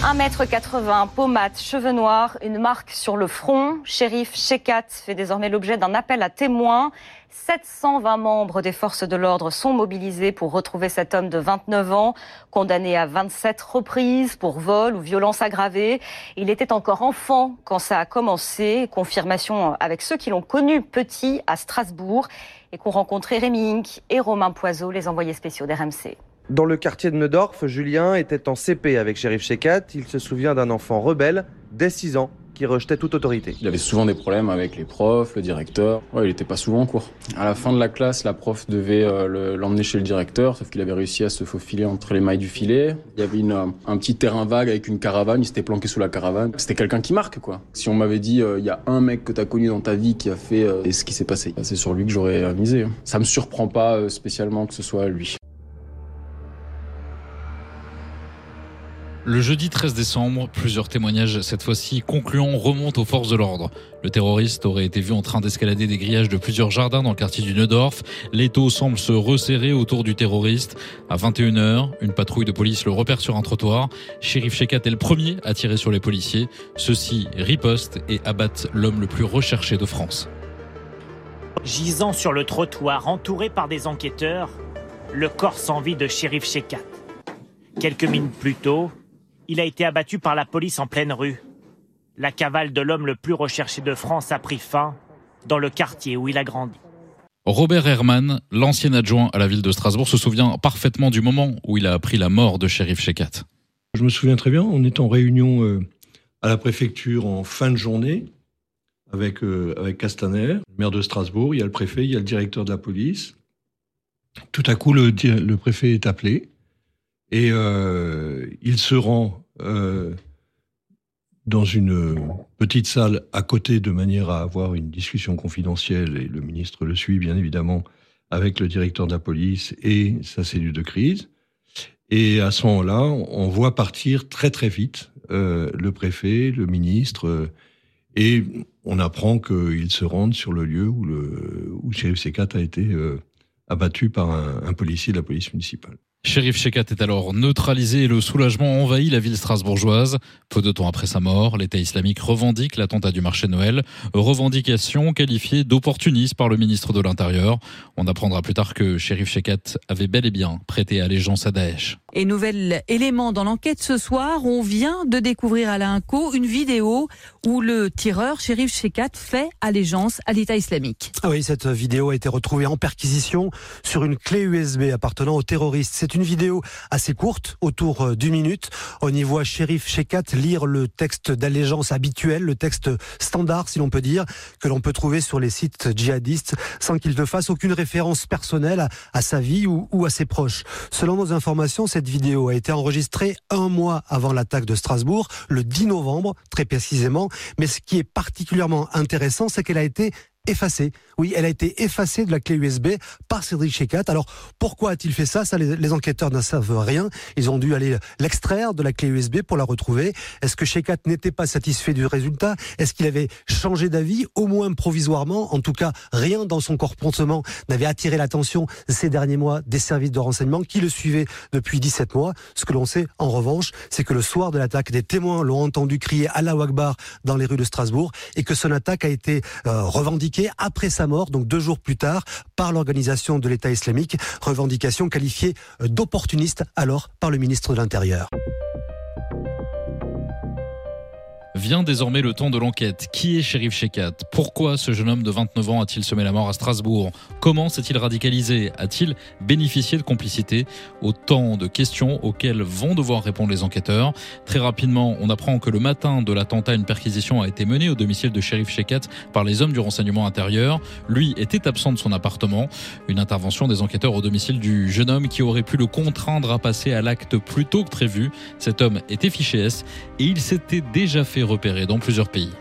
1m80, pommade, cheveux noirs, une marque sur le front. Shérif Shekat fait désormais l'objet d'un appel à témoins. 720 membres des forces de l'ordre sont mobilisés pour retrouver cet homme de 29 ans, condamné à 27 reprises pour vol ou violence aggravée. Il était encore enfant quand ça a commencé. Confirmation avec ceux qui l'ont connu petit à Strasbourg et qu'ont rencontré Rémi Inc. et Romain Poiseau, les envoyés spéciaux d'RMC. Dans le quartier de Neudorf, Julien était en CP avec Shérif Shekat. Il se souvient d'un enfant rebelle dès 6 ans qui rejetait toute autorité. Il avait souvent des problèmes avec les profs, le directeur. Ouais, il n'était pas souvent en cours. À la fin de la classe, la prof devait euh, l'emmener chez le directeur, sauf qu'il avait réussi à se faufiler entre les mailles du filet. Il y avait une, un petit terrain vague avec une caravane, il s'était planqué sous la caravane. C'était quelqu'un qui marque, quoi. Si on m'avait dit, euh, il y a un mec que tu as connu dans ta vie qui a fait euh, ce qui s'est passé, c'est sur lui que j'aurais misé. Ça me surprend pas spécialement que ce soit lui. Le jeudi 13 décembre, plusieurs témoignages, cette fois-ci concluants, remontent aux forces de l'ordre. Le terroriste aurait été vu en train d'escalader des grillages de plusieurs jardins dans le quartier du Neudorf. L'étau semble se resserrer autour du terroriste. À 21h, une patrouille de police le repère sur un trottoir. Shérif Shekat est le premier à tirer sur les policiers. Ceux-ci ripostent et abattent l'homme le plus recherché de France. Gisant sur le trottoir, entouré par des enquêteurs, le corps sans vie de Shérif Shekat. Quelques minutes plus tôt, il a été abattu par la police en pleine rue. La cavale de l'homme le plus recherché de France a pris fin dans le quartier où il a grandi. Robert Herman, l'ancien adjoint à la ville de Strasbourg, se souvient parfaitement du moment où il a appris la mort de Shérif Shekat. Je me souviens très bien, on est en réunion euh, à la préfecture en fin de journée avec, euh, avec Castaner, le maire de Strasbourg, il y a le préfet, il y a le directeur de la police. Tout à coup, le, le préfet est appelé et euh, il se rend euh, dans une petite salle à côté de manière à avoir une discussion confidentielle, et le ministre le suit bien évidemment avec le directeur de la police et sa cellule de crise. Et à ce moment-là, on voit partir très très vite euh, le préfet, le ministre, et on apprend qu'ils se rendent sur le lieu où, le, où Shérif Sekat a été abattu par un policier de la police municipale. Shérif Shekat est alors neutralisé et le soulagement envahit la ville strasbourgeoise. Peu de temps après sa mort, l'État islamique revendique l'attentat du marché Noël, revendication qualifiée d'opportuniste par le ministre de l'Intérieur. On apprendra plus tard que Shérif Shekat avait bel et bien prêté allégeance à Daesh. Et nouvel élément dans l'enquête ce soir, on vient de découvrir à l'INCO une vidéo où le tireur, Shérif Shekat, fait allégeance à l'État islamique. Ah oui, cette vidéo a été retrouvée en perquisition sur une clé USB appartenant aux terroristes. C'est une vidéo assez courte, autour euh, d'une minute. On y voit Shérif Shekat lire le texte d'allégeance habituel, le texte standard, si l'on peut dire, que l'on peut trouver sur les sites djihadistes, sans qu'il ne fasse aucune référence personnelle à, sa vie ou, ou, à ses proches. Selon nos informations, cette vidéo a été enregistrée un mois avant l'attaque de Strasbourg, le 10 novembre, très précisément. Mais ce qui est particulièrement intéressant, c'est qu'elle a été effacée. Oui, elle a été effacée de la clé USB par Cédric Checat. Alors, pourquoi a-t-il fait ça? Ça, les, enquêteurs ne savent rien. Ils ont dû aller l'extraire de la clé USB pour la retrouver. Est-ce que Checat n'était pas satisfait du résultat? Est-ce qu'il avait changé d'avis, au moins provisoirement En tout cas, rien dans son comportement n'avait attiré l'attention ces derniers mois des services de renseignement qui le suivaient depuis 17 mois. Ce que l'on sait, en revanche, c'est que le soir de l'attaque, des témoins l'ont entendu crier Allah Akbar dans les rues de Strasbourg et que son attaque a été euh, revendiquée après sa mort, donc deux jours plus tard, par l'organisation de l'État islamique, revendication qualifiée d'opportuniste alors par le ministre de l'Intérieur. Vient désormais le temps de l'enquête. Qui est Shérif Shekat? Pourquoi ce jeune homme de 29 ans a-t-il semé la mort à Strasbourg? Comment s'est-il radicalisé? A-t-il bénéficié de complicité? Autant de questions auxquelles vont devoir répondre les enquêteurs. Très rapidement, on apprend que le matin de l'attentat, une perquisition a été menée au domicile de Shérif Shekat par les hommes du renseignement intérieur. Lui était absent de son appartement. Une intervention des enquêteurs au domicile du jeune homme qui aurait pu le contraindre à passer à l'acte plus tôt que prévu. Cet homme était fiché S et il s'était déjà fait repéré dans plusieurs pays.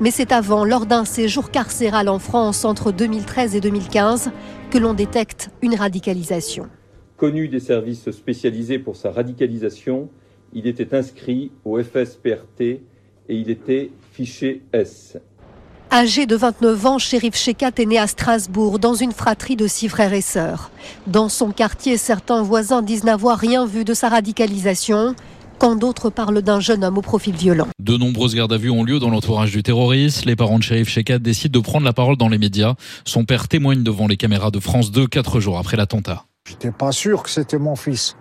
Mais c'est avant, lors d'un séjour carcéral en France entre 2013 et 2015, que l'on détecte une radicalisation. Connu des services spécialisés pour sa radicalisation, il était inscrit au FSPRT et il était fiché S. Âgé de 29 ans, Shérif Shekat est né à Strasbourg, dans une fratrie de six frères et sœurs. Dans son quartier, certains voisins disent n'avoir rien vu de sa radicalisation quand d'autres parlent d'un jeune homme au profil violent. De nombreuses gardes à vue ont lieu dans l'entourage du terroriste. Les parents de Shérif Shekat décident de prendre la parole dans les médias. Son père témoigne devant les caméras de France 2 quatre jours après l'attentat. J'étais pas sûr que c'était mon fils.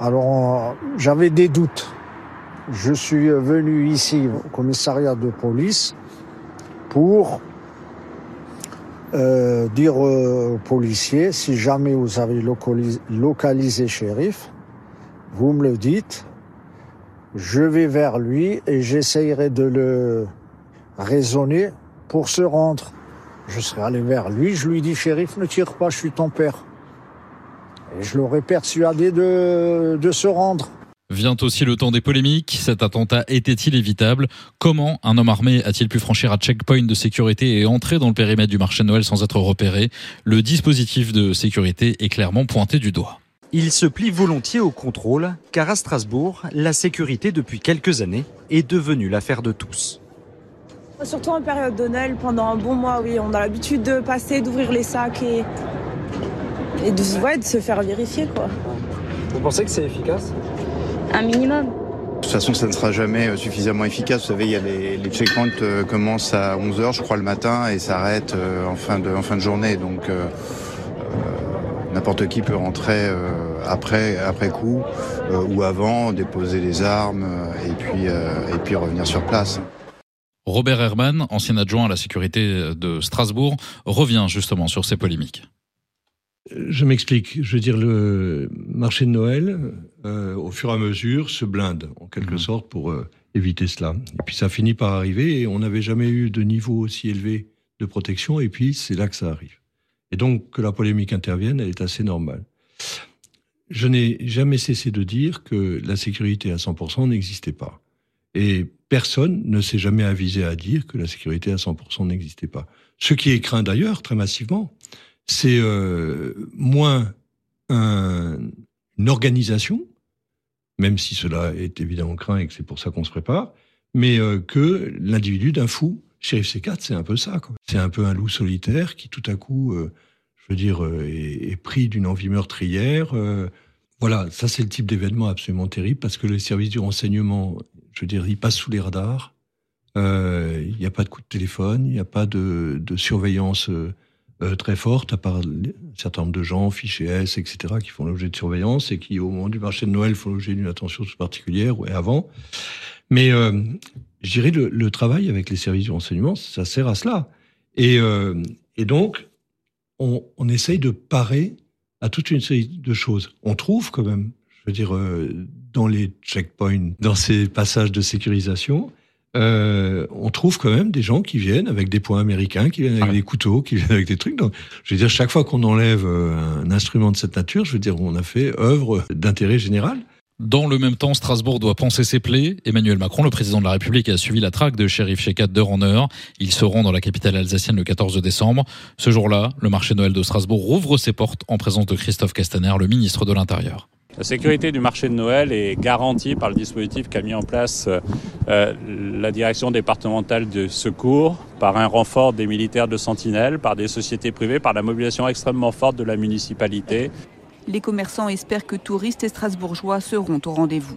Alors, j'avais des doutes. Je suis venu ici au commissariat de police pour euh, dire aux policiers, si jamais vous avez localisé, localisé shérif, vous me le dites, je vais vers lui et j'essayerai de le raisonner pour se rendre. Je serai allé vers lui, je lui dis, shérif, ne tire pas, je suis ton père. Et je l'aurais persuadé de, de se rendre. Vient aussi le temps des polémiques. Cet attentat était-il évitable? Comment un homme armé a-t-il pu franchir un checkpoint de sécurité et entrer dans le périmètre du marché Noël sans être repéré? Le dispositif de sécurité est clairement pointé du doigt. Il se plie volontiers au contrôle, car à Strasbourg, la sécurité depuis quelques années est devenue l'affaire de tous. Surtout en période de Noël, pendant un bon mois, oui, on a l'habitude de passer, d'ouvrir les sacs et, et de, ouais, de se faire vérifier. Quoi. Vous pensez que c'est efficace? Un minimum. De toute façon, ça ne sera jamais euh, suffisamment efficace. Vous savez, il y a les, les checkpoints euh, commencent à 11h, je crois, le matin et s'arrêtent euh, en, fin de, en fin de journée. Donc, euh, n'importe qui peut rentrer euh, après, après coup euh, ou avant, déposer les armes euh, et, puis, euh, et puis revenir sur place. Robert Herman, ancien adjoint à la sécurité de Strasbourg, revient justement sur ces polémiques. Je m'explique. Je veux dire, le marché de Noël, euh, au fur et à mesure, se blinde, en quelque sorte, pour euh, éviter cela. Et puis ça finit par arriver, et on n'avait jamais eu de niveau aussi élevé de protection, et puis c'est là que ça arrive. Et donc, que la polémique intervienne, elle est assez normale. Je n'ai jamais cessé de dire que la sécurité à 100% n'existait pas. Et personne ne s'est jamais avisé à dire que la sécurité à 100% n'existait pas. Ce qui est craint d'ailleurs, très massivement, c'est euh, moins un- une organisation, même si cela est évidemment craint et que c'est pour ça qu'on se prépare, mais euh, que l'individu d'un fou. Sheriff C4, c'est un peu ça. C'est un peu un loup solitaire qui tout à coup, euh, je veux dire, euh, est, pris d'une envie meurtrière. euh, voilà, ça c'est le type d'événement absolument terrible parce que les services du renseignement, je veux dire, ils passent sous les radars. Il n'y a pas de coup de téléphone, il n'y a pas de, surveillance très forte, à part un certain nombre de gens, fichés S, etc., qui font l'objet de surveillance et qui, au moment du marché de Noël, font l'objet d'une attention toute particulière, ou avant. Mais je dirais le, le travail avec les services du renseignement, ça sert à cela. Et, euh, et donc, on, on essaye de parer à toute une série de choses. On trouve quand même, je veux dire, euh, dans les checkpoints, dans ces passages de sécurisation, euh, on trouve quand même des gens qui viennent avec des points américains, qui viennent avec des couteaux, qui viennent avec des trucs. Donc, je veux dire, chaque fois qu'on enlève un instrument de cette nature, je veux dire, on a fait œuvre d'intérêt général. Dans le même temps, Strasbourg doit penser ses plaies. Emmanuel Macron, le président de la République, a suivi la traque de shérif Shekat d'heure en heure. Il se rend dans la capitale alsacienne le 14 décembre. Ce jour-là, le marché Noël de Strasbourg rouvre ses portes en présence de Christophe Castaner, le ministre de l'Intérieur. La sécurité du marché de Noël est garantie par le dispositif qu'a mis en place euh, la direction départementale de secours, par un renfort des militaires de sentinelle, par des sociétés privées, par la mobilisation extrêmement forte de la municipalité. Les commerçants espèrent que touristes et strasbourgeois seront au rendez-vous.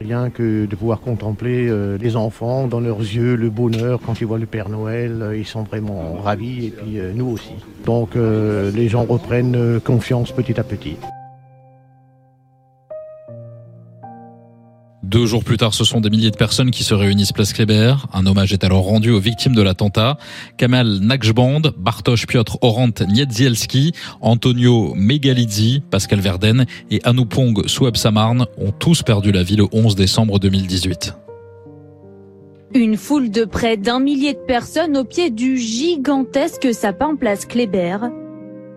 Rien que de pouvoir contempler euh, les enfants dans leurs yeux, le bonheur quand ils voient le Père Noël, euh, ils sont vraiment ravis et puis euh, nous aussi. Donc les gens reprennent confiance petit à petit. Deux jours plus tard, ce sont des milliers de personnes qui se réunissent place Kléber. Un hommage est alors rendu aux victimes de l'attentat. Kamal Nakjband, Bartosz Piotr Orant Niedzielski, Antonio Megalidzi, Pascal Verden et Anoupong Soueb Samarn ont tous perdu la vie le 11 décembre 2018. Une foule de près d'un millier de personnes au pied du gigantesque sapin place Kléber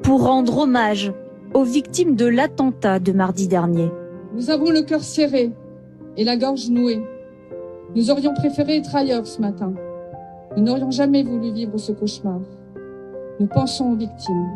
pour rendre hommage aux victimes de l'attentat de mardi dernier. Nous avons le cœur serré et la gorge nouée. Nous aurions préféré être ailleurs ce matin. Nous n'aurions jamais voulu vivre ce cauchemar. Nous pensons aux victimes.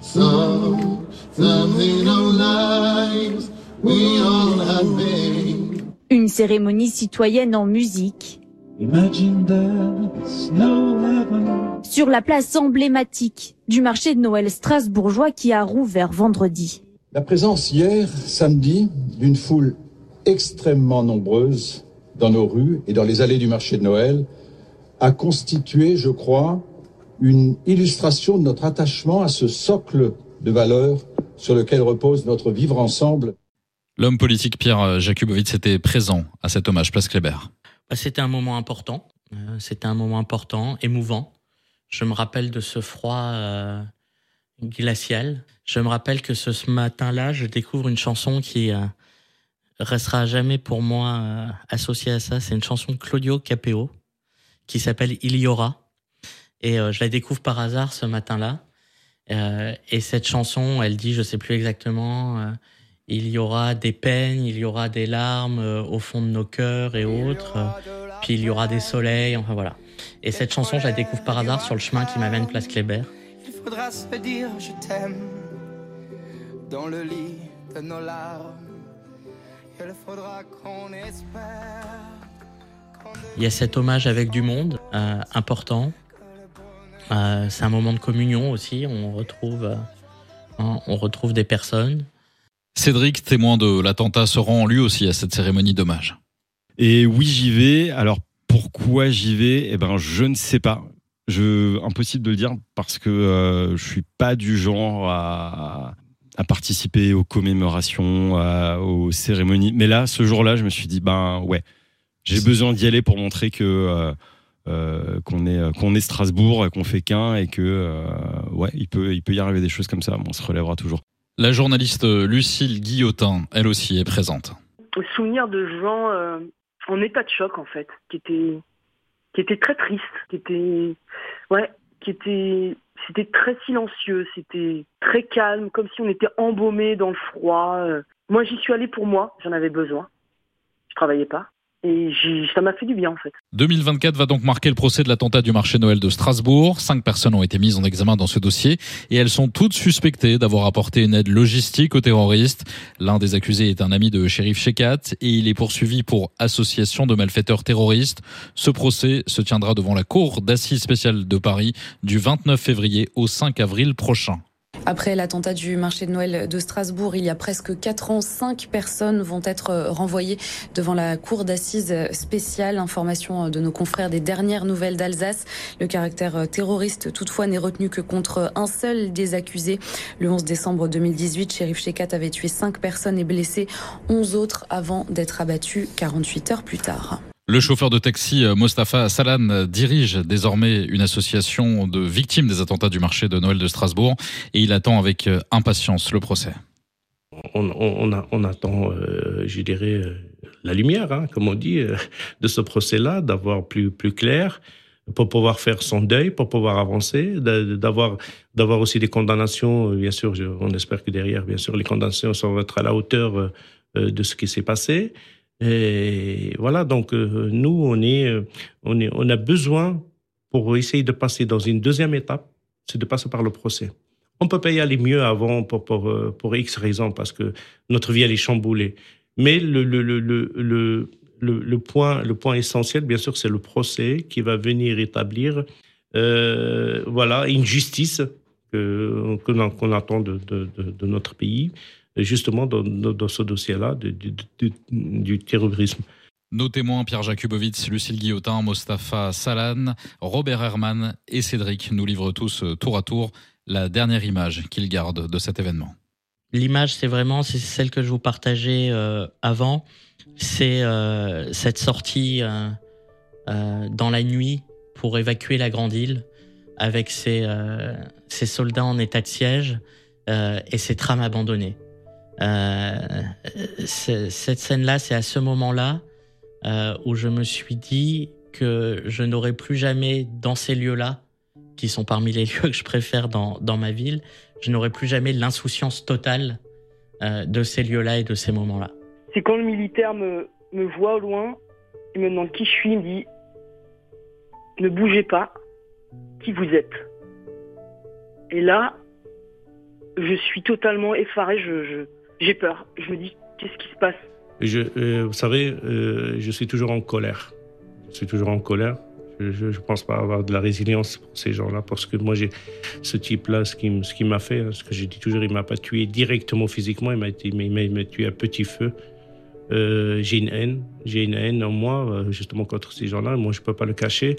Some, something of lives we all have made. Une cérémonie citoyenne en musique Imagine there's no heaven. sur la place emblématique du marché de Noël strasbourgeois qui a rouvert vendredi. La présence hier, samedi, d'une foule extrêmement nombreuse dans nos rues et dans les allées du marché de Noël a constitué, je crois, une illustration de notre attachement à ce socle de valeurs sur lequel repose notre vivre ensemble. L'homme politique Pierre Jakubowicz était présent à cet hommage place Kléber. Bah, C'était un moment important. Euh, C'était un moment important, émouvant. Je me rappelle de ce froid euh, glacial. Je me rappelle que ce, ce matin-là, je découvre une chanson qui euh, restera jamais pour moi euh, associée à ça. C'est une chanson de Claudio Capeo qui s'appelle Il y aura. Et euh, je la découvre par hasard ce matin-là. Euh, et cette chanson, elle dit, je sais plus exactement, euh, il y aura des peines, il y aura des larmes au fond de nos cœurs et autres. puis il y aura des soleils, enfin voilà. Et cette chanson, je la découvre par hasard sur le chemin qui m'amène place Kléber. Il faudra se dire je t'aime dans le lit de nos larmes. Il faudra qu'on espère. Il y a cet hommage avec du monde euh, important. Euh, c'est un moment de communion aussi. On retrouve, euh, hein, on retrouve des personnes. Cédric, témoin de l'attentat, se rend lui aussi à cette cérémonie d'hommage. Et oui, j'y vais. Alors pourquoi j'y vais? Eh ben, je ne sais pas. Je, impossible de le dire parce que euh, je suis pas du genre à, à participer aux commémorations, à- aux cérémonies. Mais là, ce jour-là, je me suis dit, ben ouais, j'ai besoin d'y aller pour montrer que euh, euh, qu'on est qu'on est Strasbourg, qu'on fait qu'un et que euh, ouais, il peut il peut y arriver des choses comme ça. mais on se relèvera toujours. La journaliste Lucille Guillotin, elle aussi, est présente. souvenir de gens euh, en état de choc en fait, qui étaient qui étaient très tristes, qui étaient ouais, qui étaient c'était très silencieux, c'était très calme, comme si on était embaumé dans le froid. euh. Moi, j'y suis allée pour moi, j'en avais besoin. Je travaillais pas et ça m'a fait du bien en fait. 2024 va donc marquer le procès de l'attentat du marché Noël de Strasbourg. Cinq personnes ont été mises en examen dans ce dossier et elles sont toutes suspectées d'avoir apporté une aide logistique aux terroristes. L'un des accusés est un ami de shérif Shekat et il est poursuivi pour association de malfaiteurs terroristes. Ce procès se tiendra devant la Cour d'assises spéciale de Paris du 29 février au 5 avril prochain. Après l'attentat du marché de Noël de Strasbourg, il y a presque quatre ans, cinq personnes vont être euh, renvoyées devant la cour d'assises spéciale. Information euh, de nos confrères des dernières nouvelles d'Alsace. Le caractère euh, terroriste, toutefois, n'est retenu que contre un seul des accusés. Le 11 décembre 2018, Shérif Shekat avait tué cinq personnes et blessé 11 autres avant d'être abattu 48 heures plus tard. Le chauffeur de taxi euh, Mostafa Salan euh, dirige désormais une association de victimes des attentats du marché de Noël de Strasbourg et il attend avec euh, impatience le procès. on, attend, je dirais, la lumière, hein, comme on dit, de ce procès-là, d'avoir plus, clair pour pouvoir faire son deuil, pour pouvoir avancer, d'avoir, d'avoir aussi des condamnations. Bien sûr, on espère que derrière, bien sûr, les condamnations vont être à la hauteur de ce qui s'est passé. Et voilà, donc euh, nous, on, est, euh, on, est, on a besoin, pour essayer de passer dans une deuxième étape, c'est de passer par le procès. On peut pas y aller mieux avant pour, pour, euh, pour X raisons, parce que notre vie, elle est chamboulée. Mais le, le, le, le, le, le, point, le point essentiel, bien sûr, c'est le procès qui va venir établir voilà, une justice que, que qu'on attend de, de, de notre pays, justement dans, dans dans ce dossier-là du terrorisme. Nos témoins Pierre Jakubowicz, Lucille Guillotin, Mostafa Salan, Robert Herman et Cédric nous livrent tous euh, tour à tour la dernière image qu'ils gardent de cet événement. L'image, c'est vraiment c'est celle que je vous partageais euh, avant. C'est euh, cette sortie euh, euh, dans la nuit pour évacuer la grande île avec euh, ces soldats en état de siège euh, et ces trames abandonnées. Euh, cette scène-là, c'est à ce moment-là euh, où je me suis dit que je n'aurais plus jamais dans ces lieux-là, qui sont parmi les lieux que je préfère dans, dans ma ville, je n'aurai plus jamais l'insouciance totale euh, de ces lieux-là et de ces moments-là. C'est quand le militaire me, me voit au loin, il me demande qui je suis, il me dit ne bougez pas, qui vous êtes. Et là, je suis totalement effaré, j'ai peur. Je me dis qu'est-ce qui se passe? Euh, vous savez, euh, je suis toujours en colère. Je suis toujours en colère. Je ne pense pas avoir de la résilience pour ces gens-là, parce que moi, j'ai ce type-là, ce qui, m'a fait, hein, ce que je dis toujours, il m'a pas tué directement physiquement, il m'a tué à petit feu. Euh, j'ai une haine, j'ai une haine en moi, justement contre ces gens-là. Moi, je peux pas le cacher,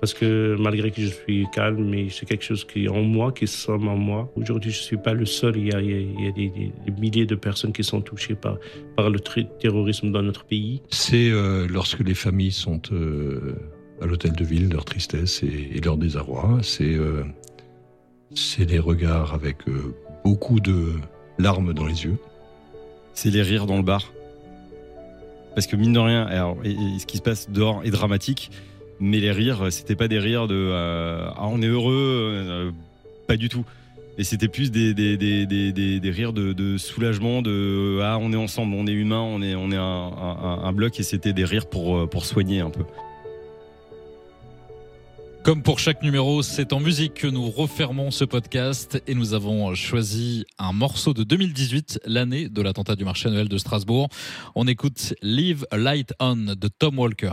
parce que malgré que je suis calme, mais c'est quelque chose qui est en moi, qui somme en moi. Aujourd'hui, je suis pas le seul. Il y a, il y des, des- des milliers de personnes qui sont touchées par, par le terrorisme dans notre pays. C'est euh, lorsque les familles sont euh, à l'hôtel de ville, leur tristesse et, et leur désarroi. C'est euh, c'est des regards avec euh, beaucoup de larmes dans les yeux. C'est les rires dans le bar. Parce que mine de rien, alors, et- et ce qui se passe dehors est dramatique, mais les rires, c'était pas des rires de euh, ah on est heureux, euh, pas du tout. Et c'était plus des, des, des, des, des- rires de, de soulagement, de ah on est ensemble, on est humain, on est, on est un, bloc, et c'était des rires pour, euh, pour soigner un peu. Comme pour chaque numéro, c'est en musique que nous refermons ce podcast et nous avons choisi un morceau de 2018, l'année de l'attentat du marché Noël de Strasbourg. On écoute Leave a Light On de Tom Walker.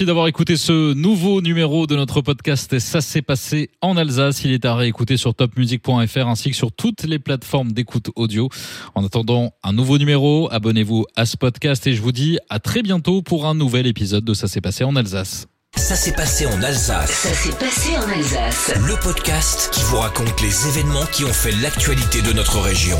Merci d'avoir écouté ce nouveau numéro de notre podcast Ça s'est passé en Alsace. Il est à réécouter sur topmusic.fr ainsi que sur toutes les plateformes d'écoute audio. En attendant un nouveau numéro, abonnez-vous à ce podcast et je vous dis à très bientôt pour un nouvel épisode de Ça s'est passé en Alsace. Ça s'est passé en Alsace. Ça s'est passé en Alsace. Le podcast qui vous raconte les événements qui ont fait l'actualité de notre région.